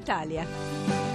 Italia.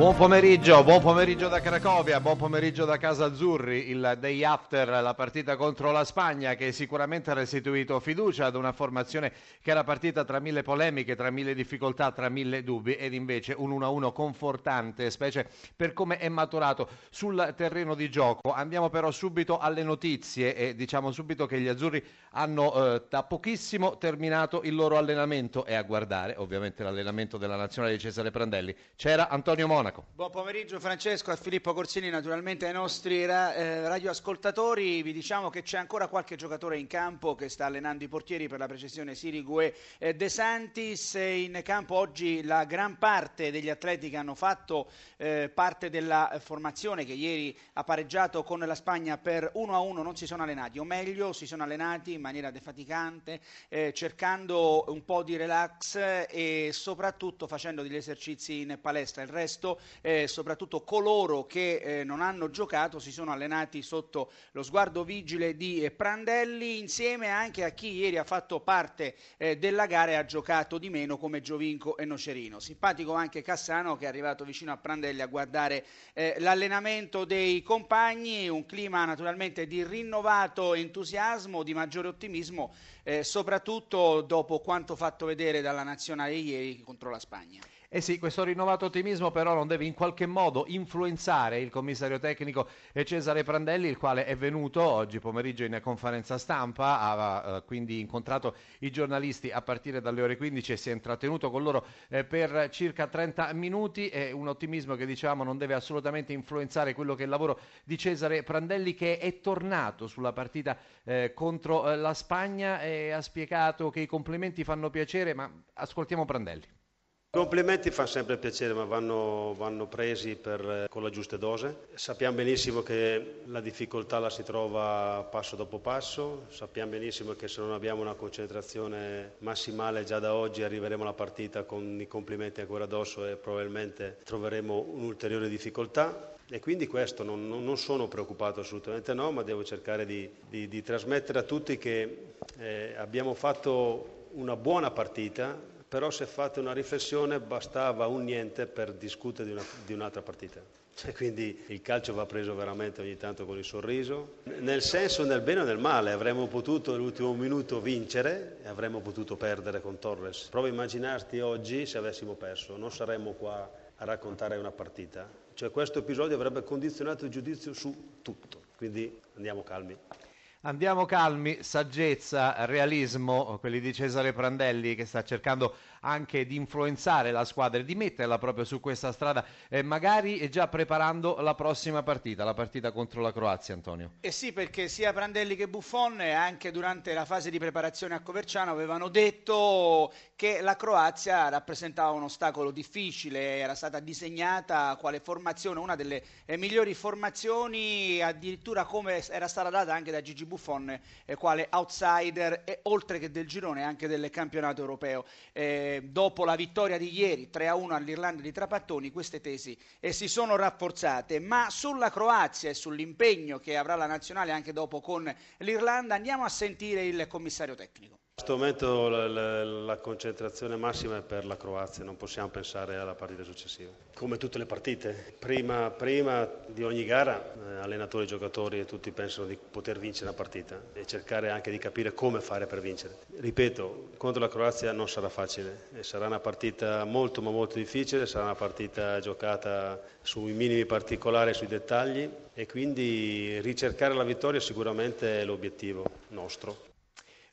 Buon pomeriggio, buon pomeriggio da Cracovia, buon pomeriggio da Casa Azzurri, il day after la partita contro la Spagna che sicuramente ha restituito fiducia ad una formazione che era partita tra mille polemiche, tra mille difficoltà, tra mille dubbi ed invece un 1-1 confortante, specie per come è maturato sul terreno di gioco. Andiamo però subito alle notizie e diciamo subito che gli azzurri hanno eh, da pochissimo terminato il loro allenamento e a guardare ovviamente l'allenamento della nazionale di Cesare Prandelli c'era Antonio Monaco. Buon pomeriggio Francesco, a Filippo Corsini, naturalmente ai nostri ra- eh, radioascoltatori. Vi diciamo che c'è ancora qualche giocatore in campo che sta allenando i portieri per la precisione Sirigue e De Santis. In campo oggi la gran parte degli atleti che hanno fatto eh, parte della formazione che ieri ha pareggiato con la Spagna per 1-1 non si sono allenati, o meglio si sono allenati in maniera defaticante, eh, cercando un po' di relax e soprattutto facendo degli esercizi in palestra. Il resto eh, soprattutto coloro che eh, non hanno giocato si sono allenati sotto lo sguardo vigile di eh, Prandelli insieme anche a chi ieri ha fatto parte eh, della gara e ha giocato di meno come Giovinco e Nocerino. Simpatico anche Cassano che è arrivato vicino a Prandelli a guardare eh, l'allenamento dei compagni, un clima naturalmente di rinnovato entusiasmo, di maggiore ottimismo, eh, soprattutto dopo quanto fatto vedere dalla nazionale ieri contro la Spagna. Eh sì, questo rinnovato ottimismo però non deve in qualche modo influenzare il commissario tecnico Cesare Prandelli, il quale è venuto oggi pomeriggio in conferenza stampa, ha eh, quindi incontrato i giornalisti a partire dalle ore 15 e si è intrattenuto con loro eh, per circa 30 minuti. È un ottimismo che diciamo non deve assolutamente influenzare quello che è il lavoro di Cesare Prandelli che è tornato sulla partita eh, contro eh, la Spagna e ha spiegato che i complimenti fanno piacere, ma ascoltiamo Prandelli. Complimenti fanno sempre piacere, ma vanno, vanno presi per, con la giusta dose. Sappiamo benissimo che la difficoltà la si trova passo dopo passo, sappiamo benissimo che se non abbiamo una concentrazione massimale già da oggi arriveremo alla partita con i complimenti ancora addosso e probabilmente troveremo un'ulteriore difficoltà. E quindi questo non, non, sono preoccupato assolutamente no, ma devo cercare di, di, di trasmettere a tutti che eh, abbiamo fatto una buona partita, però se fate una riflessione bastava un niente per discutere di, una, di un'altra partita. E quindi il calcio va preso veramente ogni tanto con il sorriso, nel senso nel bene o nel male, avremmo potuto nell'ultimo minuto vincere e avremmo potuto perdere con Torres. Prova a immaginarti oggi se avessimo perso, non saremmo qua a raccontare una partita. Cioè questo episodio avrebbe condizionato il giudizio su tutto, quindi andiamo calmi. Andiamo calmi, saggezza, realismo, quelli di Cesare Prandelli che sta cercando anche di influenzare la squadra e di metterla proprio su questa strada, eh, magari già preparando la prossima partita, la partita contro la Croazia, Antonio. Eh sì, perché sia Prandelli che Buffon eh, anche durante la fase di preparazione a Coverciano avevano detto che la Croazia rappresentava un ostacolo difficile, era stata disegnata quale formazione, una delle eh, migliori formazioni, addirittura come era stata data anche da Gigi Buffon, eh, quale outsider e oltre che del girone anche del campionato europeo. Eh, dopo la vittoria di ieri 3-1 all'Irlanda di Trapattoni queste tesi eh, si sono rafforzate, ma sulla Croazia e sull'impegno che avrà la nazionale anche dopo con l'Irlanda andiamo a sentire il commissario tecnico. In questo momento la, la, la, concentrazione massima è per la Croazia, non possiamo pensare alla partita successiva. Come tutte le partite, prima, prima di ogni gara eh, allenatori, giocatori e tutti pensano di poter vincere la partita e cercare anche di capire come fare per vincere. Ripeto, contro la Croazia non sarà facile, sarà una partita molto ma molto difficile, sarà una partita giocata sui minimi particolari, sui dettagli e quindi ricercare la vittoria sicuramente è l'obiettivo nostro.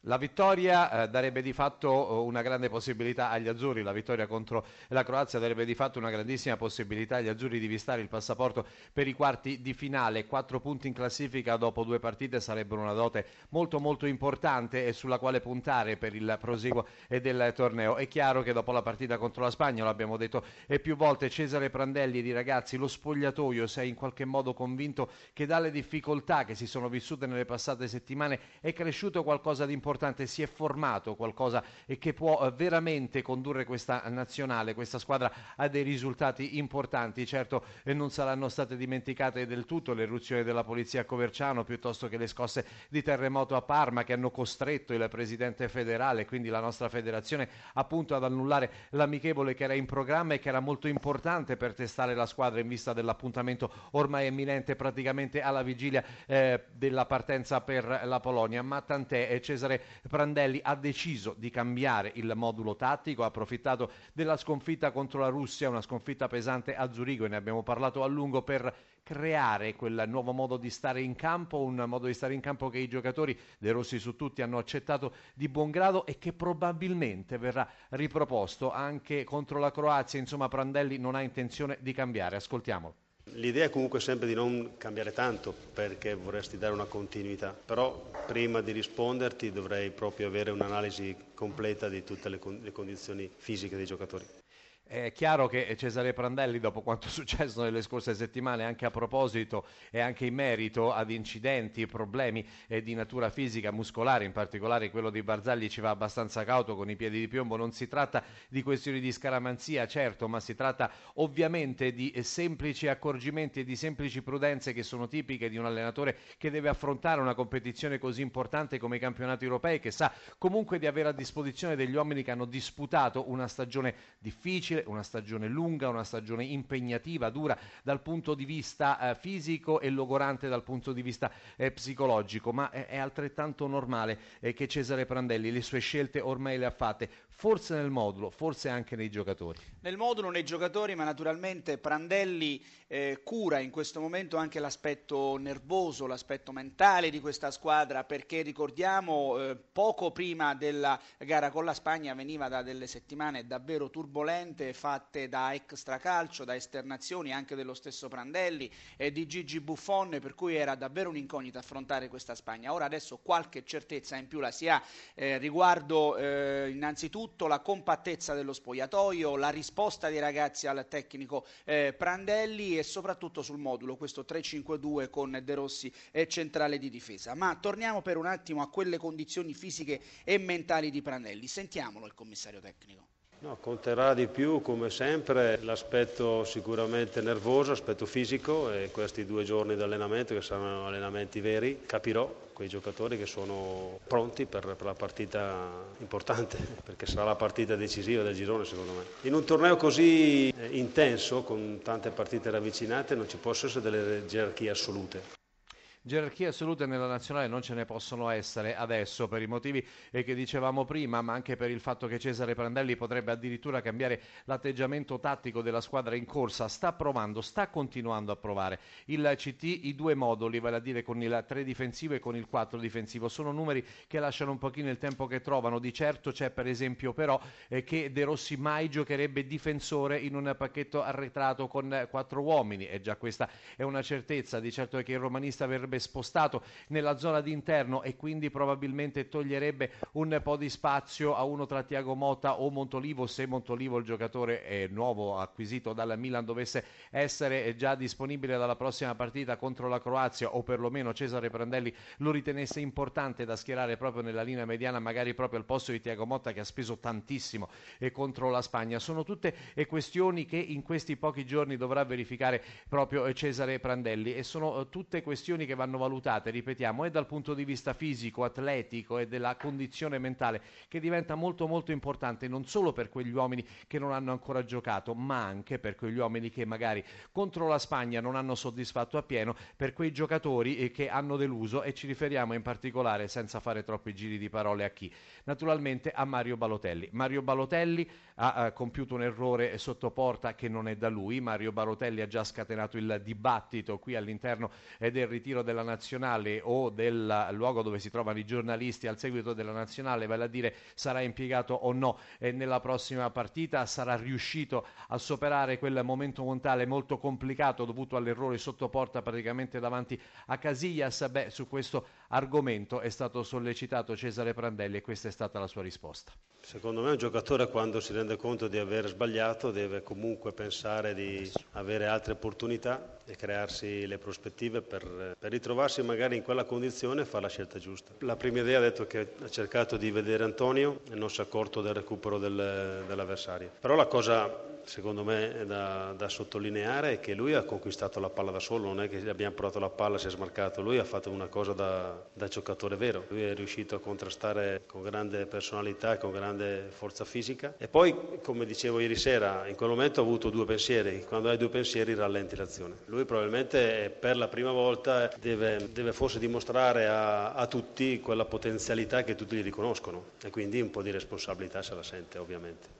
La vittoria eh, darebbe di fatto eh, una grande possibilità agli azzurri, la vittoria contro la Croazia darebbe di fatto una grandissima possibilità agli azzurri di vistare il passaporto per i quarti di finale. Quattro punti in classifica dopo due partite sarebbero una dote molto molto importante e sulla quale puntare per il proseguo del torneo. È chiaro che dopo la partita contro la Spagna, l'abbiamo detto più volte, Cesare Prandelli di ragazzi, lo spogliatoio è in qualche modo convinto che dalle difficoltà che si sono vissute nelle passate settimane è cresciuto qualcosa di importante importante, si è formato qualcosa e che può eh, veramente condurre questa nazionale, questa squadra a dei risultati importanti. Certo eh, non saranno state dimenticate del tutto le eruzioni della polizia a Coverciano piuttosto che le scosse di terremoto a Parma che hanno costretto il presidente federale, quindi la nostra federazione, appunto ad annullare l'amichevole che era in programma e che era molto importante per testare la squadra in vista dell'appuntamento ormai imminente praticamente alla vigilia eh, della partenza per la Polonia. Ma tant'è, eh, Prandelli ha deciso di cambiare il modulo tattico, ha approfittato della sconfitta contro la Russia, una sconfitta pesante a Zurigo e ne abbiamo parlato a lungo per creare quel nuovo modo di stare in campo, un modo di stare in campo che i giocatori De Rossi su tutti hanno accettato di buon grado e che probabilmente verrà riproposto anche contro la Croazia. Insomma, Prandelli non ha intenzione di cambiare. Ascoltiamolo. L'idea è comunque sempre di non cambiare tanto perché vorresti dare una continuità, però prima di risponderti dovrei proprio avere un'analisi completa di tutte le, con- le condizioni fisiche dei giocatori. È chiaro che Cesare Prandelli, dopo quanto è successo nelle scorse settimane, anche a proposito e anche in merito ad incidenti e problemi eh, di natura fisica, muscolare, in particolare quello di Barzagli, ci va abbastanza cauto con i piedi di piombo. Non si tratta di questioni di scaramanzia, certo, ma si tratta ovviamente di eh, semplici accorgimenti e di semplici prudenze che sono tipiche di un allenatore che deve affrontare una competizione così importante come i campionati europei, che sa comunque di avere a disposizione degli uomini che hanno disputato una stagione difficile difficile, una stagione lunga, una stagione impegnativa, dura dal punto di vista eh, fisico e logorante dal punto di vista eh, psicologico, ma è, è altrettanto normale eh, che Cesare Prandelli. Le sue scelte ormai le ha fatte, forse nel modulo, forse anche nei giocatori. Nel modulo, nei giocatori, ma naturalmente Prandelli eh, cura in questo momento anche l'aspetto nervoso, l'aspetto mentale di questa squadra, perché ricordiamo eh, poco prima della gara con la Spagna veniva da delle settimane davvero turbolente fatte da extracalcio, da esternazioni anche dello stesso Prandelli e di Gigi Buffon, per cui era davvero un'incognita affrontare questa Spagna. Ora adesso qualche certezza in più la si ha eh, riguardo eh, innanzitutto la compattezza dello spogliatoio, la risposta dei ragazzi al tecnico eh, Prandelli e soprattutto sul modulo, questo 3-5-2 con De Rossi e centrale di difesa. Ma torniamo per un attimo a quelle condizioni fisiche e mentali di Prandelli. Sentiamolo il commissario tecnico. No, conterà di più, come sempre, l'aspetto sicuramente nervoso, l'aspetto fisico e questi due giorni di allenamento che saranno allenamenti veri, capirò quei giocatori che sono pronti per, per, la partita importante, perché sarà la partita decisiva del girone secondo me. In un torneo così eh, intenso, con tante partite ravvicinate, non ci possono essere delle gerarchie assolute gerarchie assolute nella nazionale non ce ne possono essere adesso per i motivi eh, che dicevamo prima, ma anche per il fatto che Cesare Prandelli potrebbe addirittura cambiare l'atteggiamento tattico della squadra in corsa. Sta provando, sta continuando a provare. Il CT, i due moduli, vale a dire con il 3 difensivo e con il 4 difensivo, sono numeri che lasciano un pochino il tempo che trovano. Di certo c'è per esempio però eh, che De Rossi mai giocherebbe difensore in un pacchetto arretrato con quattro uomini e già questa è una certezza. Di certo è che il romanista verrebbe spostato nella zona d'interno e quindi probabilmente toglierebbe un po' di spazio a uno tra Tiago Motta o Montolivo se Montolivo il giocatore nuovo acquisito dal Milan dovesse essere già disponibile dalla prossima partita contro la Croazia o perlomeno Cesare Prandelli lo ritenesse importante da schierare proprio nella linea mediana magari proprio al posto di Tiago Motta che ha speso tantissimo eh, contro la Spagna. Sono tutte eh, questioni che in questi pochi giorni dovrà verificare proprio eh, Cesare Prandelli e sono tutte questioni che vanno vanno valutate, ripetiamo, e dal punto di vista fisico, atletico e della condizione mentale, che diventa molto molto importante non solo per quegli uomini che non hanno ancora giocato, ma anche per quegli uomini che magari contro la Spagna non hanno soddisfatto appieno, per quei giocatori eh, che hanno deluso e ci riferiamo in particolare, senza fare troppi giri di parole, a chi? Naturalmente a Mario Balotelli. Mario Balotelli ha, ha compiuto un errore sotto porta che non è da lui, Mario Balotelli ha già scatenato il dibattito qui all'interno eh, del ritiro della nazionale o del luogo dove si trovano i giornalisti al seguito della nazionale, vale a dire sarà impiegato o no eh, nella prossima partita, sarà riuscito a superare quel momento montale molto complicato dovuto all'errore sotto porta praticamente davanti a Casillas, beh su questo argomento è stato sollecitato Cesare Prandelli e questa è stata la sua risposta. Secondo me un giocatore quando si rende conto di aver sbagliato deve comunque pensare di avere altre opportunità e crearsi le prospettive per, per ritrovarsi magari in quella condizione e fare la scelta giusta. La prima idea ha detto che ha cercato di vedere Antonio e non si è accorto del recupero del, dell'avversario. Però la cosa secondo me da, da, sottolineare è che lui ha conquistato la palla da solo, non è che abbiamo provato la palla e si è smarcato, lui ha fatto una cosa da, da, giocatore vero, lui è riuscito a contrastare con grande personalità e con grande forza fisica. E poi come dicevo ieri sera in quel momento ha avuto due pensieri, quando hai due pensieri rallenti l'azione, lui probabilmente per la prima volta deve, deve forse dimostrare a, a tutti quella potenzialità che tutti gli riconoscono. E quindi un po' di responsabilità se la sente ovviamente.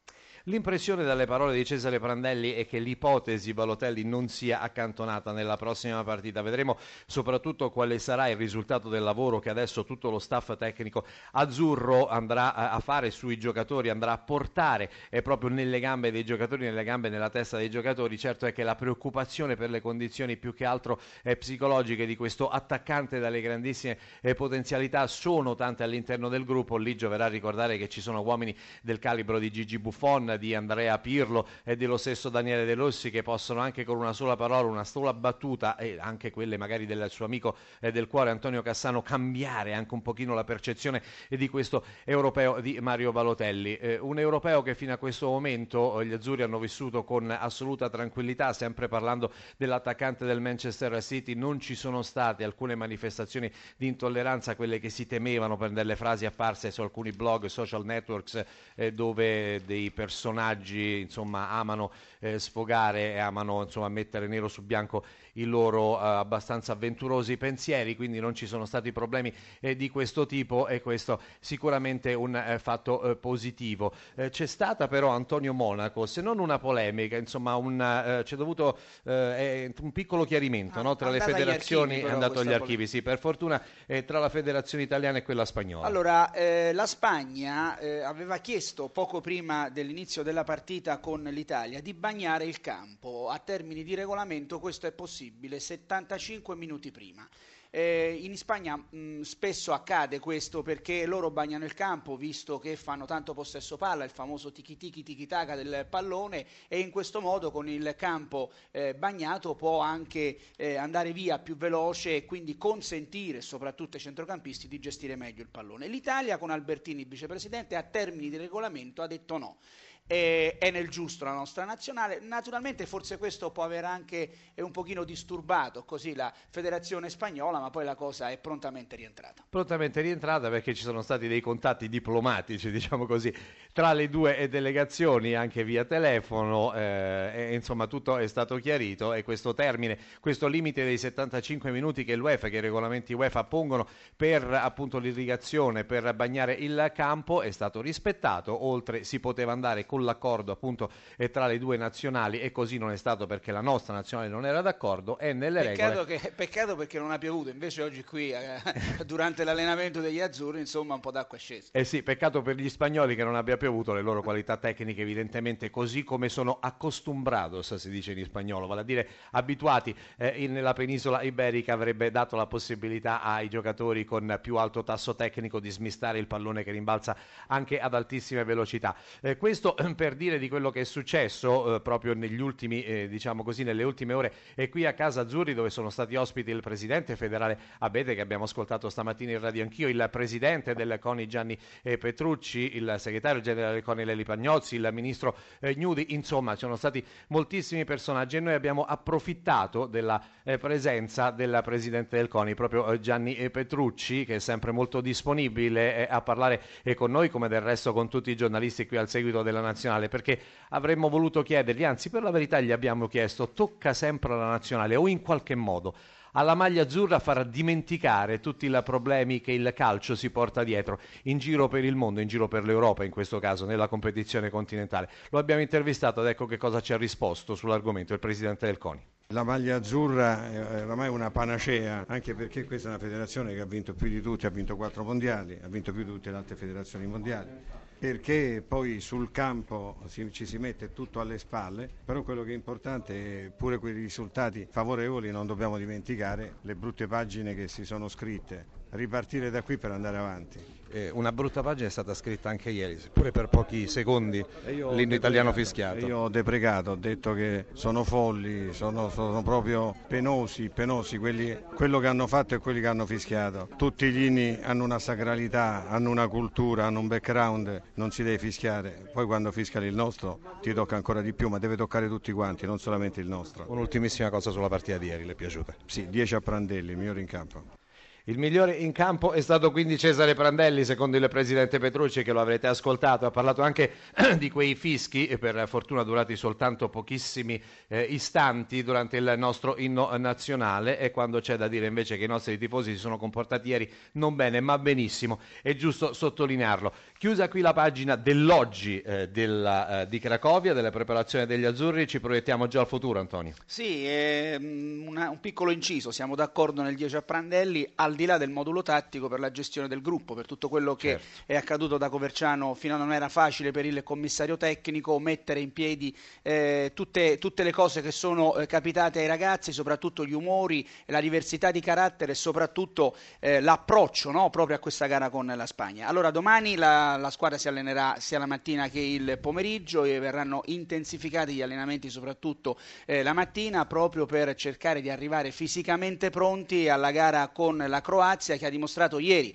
L'impressione dalle parole di Cesare Prandelli è che l'ipotesi Balotelli non sia accantonata nella prossima partita. Vedremo soprattutto quale sarà il risultato del lavoro che adesso tutto lo staff tecnico azzurro andrà a fare sui giocatori, andrà a portare proprio nelle gambe dei giocatori, nelle gambe e nella testa dei giocatori. Certo è che la preoccupazione per le condizioni più che altro eh, psicologiche di questo attaccante dalle grandissime eh, potenzialità sono tante all'interno del gruppo. Lì gioverà a ricordare che ci sono uomini del calibro di Gigi Buffon, di Andrea Pirlo e dello stesso Daniele De Rossi che possono anche con una sola parola, una sola battuta e anche quelle magari del suo amico eh, del cuore Antonio Cassano cambiare anche un pochino la percezione di questo europeo di Mario Balotelli. Eh, un europeo che fino a questo momento eh, gli azzurri hanno vissuto con assoluta tranquillità, sempre parlando dell'attaccante del Manchester City, non ci sono state alcune manifestazioni di intolleranza, quelle che si temevano per delle frasi apparse su alcuni blog, social networks eh, dove dei personaggi personaggi insomma, amano eh, sfogare e amano insomma, mettere nero su bianco i loro eh, abbastanza avventurosi pensieri, quindi non ci sono stati problemi eh, di questo tipo e questo sicuramente un eh, fatto eh, positivo. Eh, c'è stata però Antonio Monaco, se non una polemica, insomma un, c'è dovuto un piccolo chiarimento ah, no? tra le federazioni, archivi, è andato agli archivi, sì, per fortuna tra la federazione italiana e quella spagnola. Allora, la Spagna aveva chiesto poco prima dell'inizio della partita con l'Italia di bagnare il campo, a termini di regolamento questo è possibile possibile 75 minuti prima. Eh, in Spagna mh, spesso accade questo perché loro bagnano il campo visto che fanno tanto possesso palla, il famoso tiki tiki tiki taka del pallone e in questo modo con il campo eh, bagnato può anche eh, andare via più veloce e quindi consentire soprattutto ai centrocampisti di gestire meglio il pallone. L'Italia con Albertini vicepresidente a termini di regolamento ha detto no è, è nel giusto la nostra nazionale. Naturalmente forse questo può aver anche un pochino disturbato così la federazione spagnola, ma poi la cosa è prontamente rientrata. Prontamente rientrata perché ci sono stati dei contatti diplomatici, diciamo così, tra le due delegazioni anche via telefono eh, e insomma tutto è stato chiarito e questo termine, questo limite dei 75 minuti che l'UEFA, che i regolamenti UEFA pongono per appunto l'irrigazione, per bagnare il campo è stato rispettato, oltre si poteva andare con con l'accordo appunto tra le due nazionali e così non è stato perché la nostra nazionale non era d'accordo e nelle peccato regole... Che, peccato perché non ha piovuto, invece oggi qui eh, durante l'allenamento degli azzurri insomma un po' d'acqua è scesa. Eh sì, peccato per gli spagnoli che non abbia piovuto, le loro qualità tecniche evidentemente così come sono acostumbrados, si dice in spagnolo, vale a dire abituati eh, nella penisola iberica avrebbe dato la possibilità ai giocatori con più alto tasso tecnico di smistare il pallone che rimbalza anche ad altissime velocità. Eh, questo per dire di quello che è successo eh, proprio negli ultimi, eh, diciamo così, nelle ultime ore e qui a Casa Azzurri dove sono stati ospiti il presidente federale Abete che abbiamo ascoltato stamattina in radio anch'io, il presidente del CONI Gianni eh, Petrucci, il segretario generale CONI Leli Pagnozzi, il ministro eh, Gnudi, insomma ci sono stati moltissimi personaggi e noi abbiamo approfittato della eh, presenza del presidente del CONI, proprio Gianni Petrucci che è sempre molto disponibile a parlare con noi come del resto con tutti i giornalisti qui al seguito della nazione nazionale perché avremmo voluto chiedergli, anzi per la verità gli abbiamo chiesto, tocca sempre alla nazionale o in qualche modo alla maglia azzurra far dimenticare tutti i problemi che il calcio si porta dietro in giro per il mondo, in giro per l'Europa in questo caso, nella competizione continentale. Lo abbiamo intervistato ed ecco che cosa ci ha risposto sull'argomento il presidente del CONI. La maglia azzurra è oramai una panacea, anche perché questa è una federazione che ha vinto più di tutti, ha vinto quattro mondiali, ha vinto più di tutte le altre federazioni mondiali. Perché poi sul campo ci si mette tutto alle spalle, però quello che è importante è pure quei risultati favorevoli non dobbiamo dimenticare le brutte pagine che si sono scritte ripartire da qui per andare avanti. Eh, una brutta pagina è stata scritta anche ieri, seppure per pochi secondi, l'inno italiano fischiato. Io ho deprecato, ho detto che sono folli, sono, sono proprio penosi, penosi quelli, quello che hanno fatto e quelli che hanno fischiato. Tutti gli inni hanno una sacralità, hanno una cultura, hanno un background, non si deve fischiare. Poi quando fiscali il nostro ti tocca ancora di più, ma deve toccare tutti quanti, non solamente il nostro. Un'ultimissima cosa sulla partita di ieri, le è piaciuta? Sì, 10 a Prandelli, il migliore in campo. Il migliore in campo è stato quindi Cesare Prandelli, secondo il presidente Petrucci, che lo avrete ascoltato. Ha parlato anche di quei fischi, per fortuna durati soltanto pochissimi eh, istanti durante il nostro inno nazionale. E quando c'è da dire invece che i nostri tifosi si sono comportati ieri non bene, ma benissimo, è giusto sottolinearlo. Chiusa qui la pagina dell'oggi eh, della, eh, di Cracovia, della preparazione degli azzurri, ci proiettiamo già al futuro, Antonio. Sì, ehm, una, un piccolo inciso, siamo d'accordo nel 10 a Prandelli. Al di là del modulo tattico per la gestione del gruppo, per tutto quello che certo. è accaduto da Coverciano fino a non era facile per il commissario tecnico mettere in piedi eh, tutte, tutte, le cose che sono eh, capitate ai ragazzi, soprattutto gli umori, la diversità di carattere e soprattutto eh, l'approccio no, proprio a questa gara con la Spagna. Allora domani la, la squadra si allenerà sia la mattina che il pomeriggio e verranno intensificati gli allenamenti soprattutto eh, la mattina proprio per cercare di arrivare fisicamente pronti alla gara con la Croazia che ha dimostrato ieri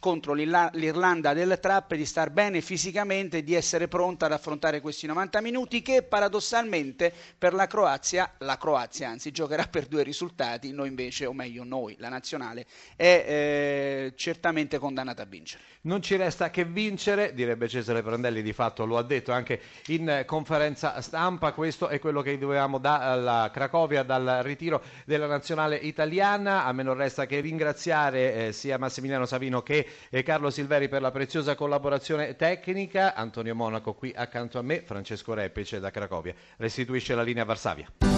contro l'Irlanda del Trapp di star bene fisicamente e di essere pronta ad affrontare questi 90 minuti che paradossalmente per la Croazia, la Croazia anzi giocherà per due risultati, noi invece, o meglio noi, la nazionale, è eh, certamente condannata a vincere. Non ci resta che vincere, direbbe Cesare Prandelli, di fatto lo ha detto anche in conferenza stampa, questo è quello che dovevamo dalla Cracovia, dal ritiro della nazionale italiana, a me non resta che ringraziare eh, sia Massimiliano Savini Savino che Carlo Silveri per la preziosa collaborazione tecnica. Antonio Monaco qui accanto a me, Francesco Repice da Cracovia. Restituisce la linea a Varsavia.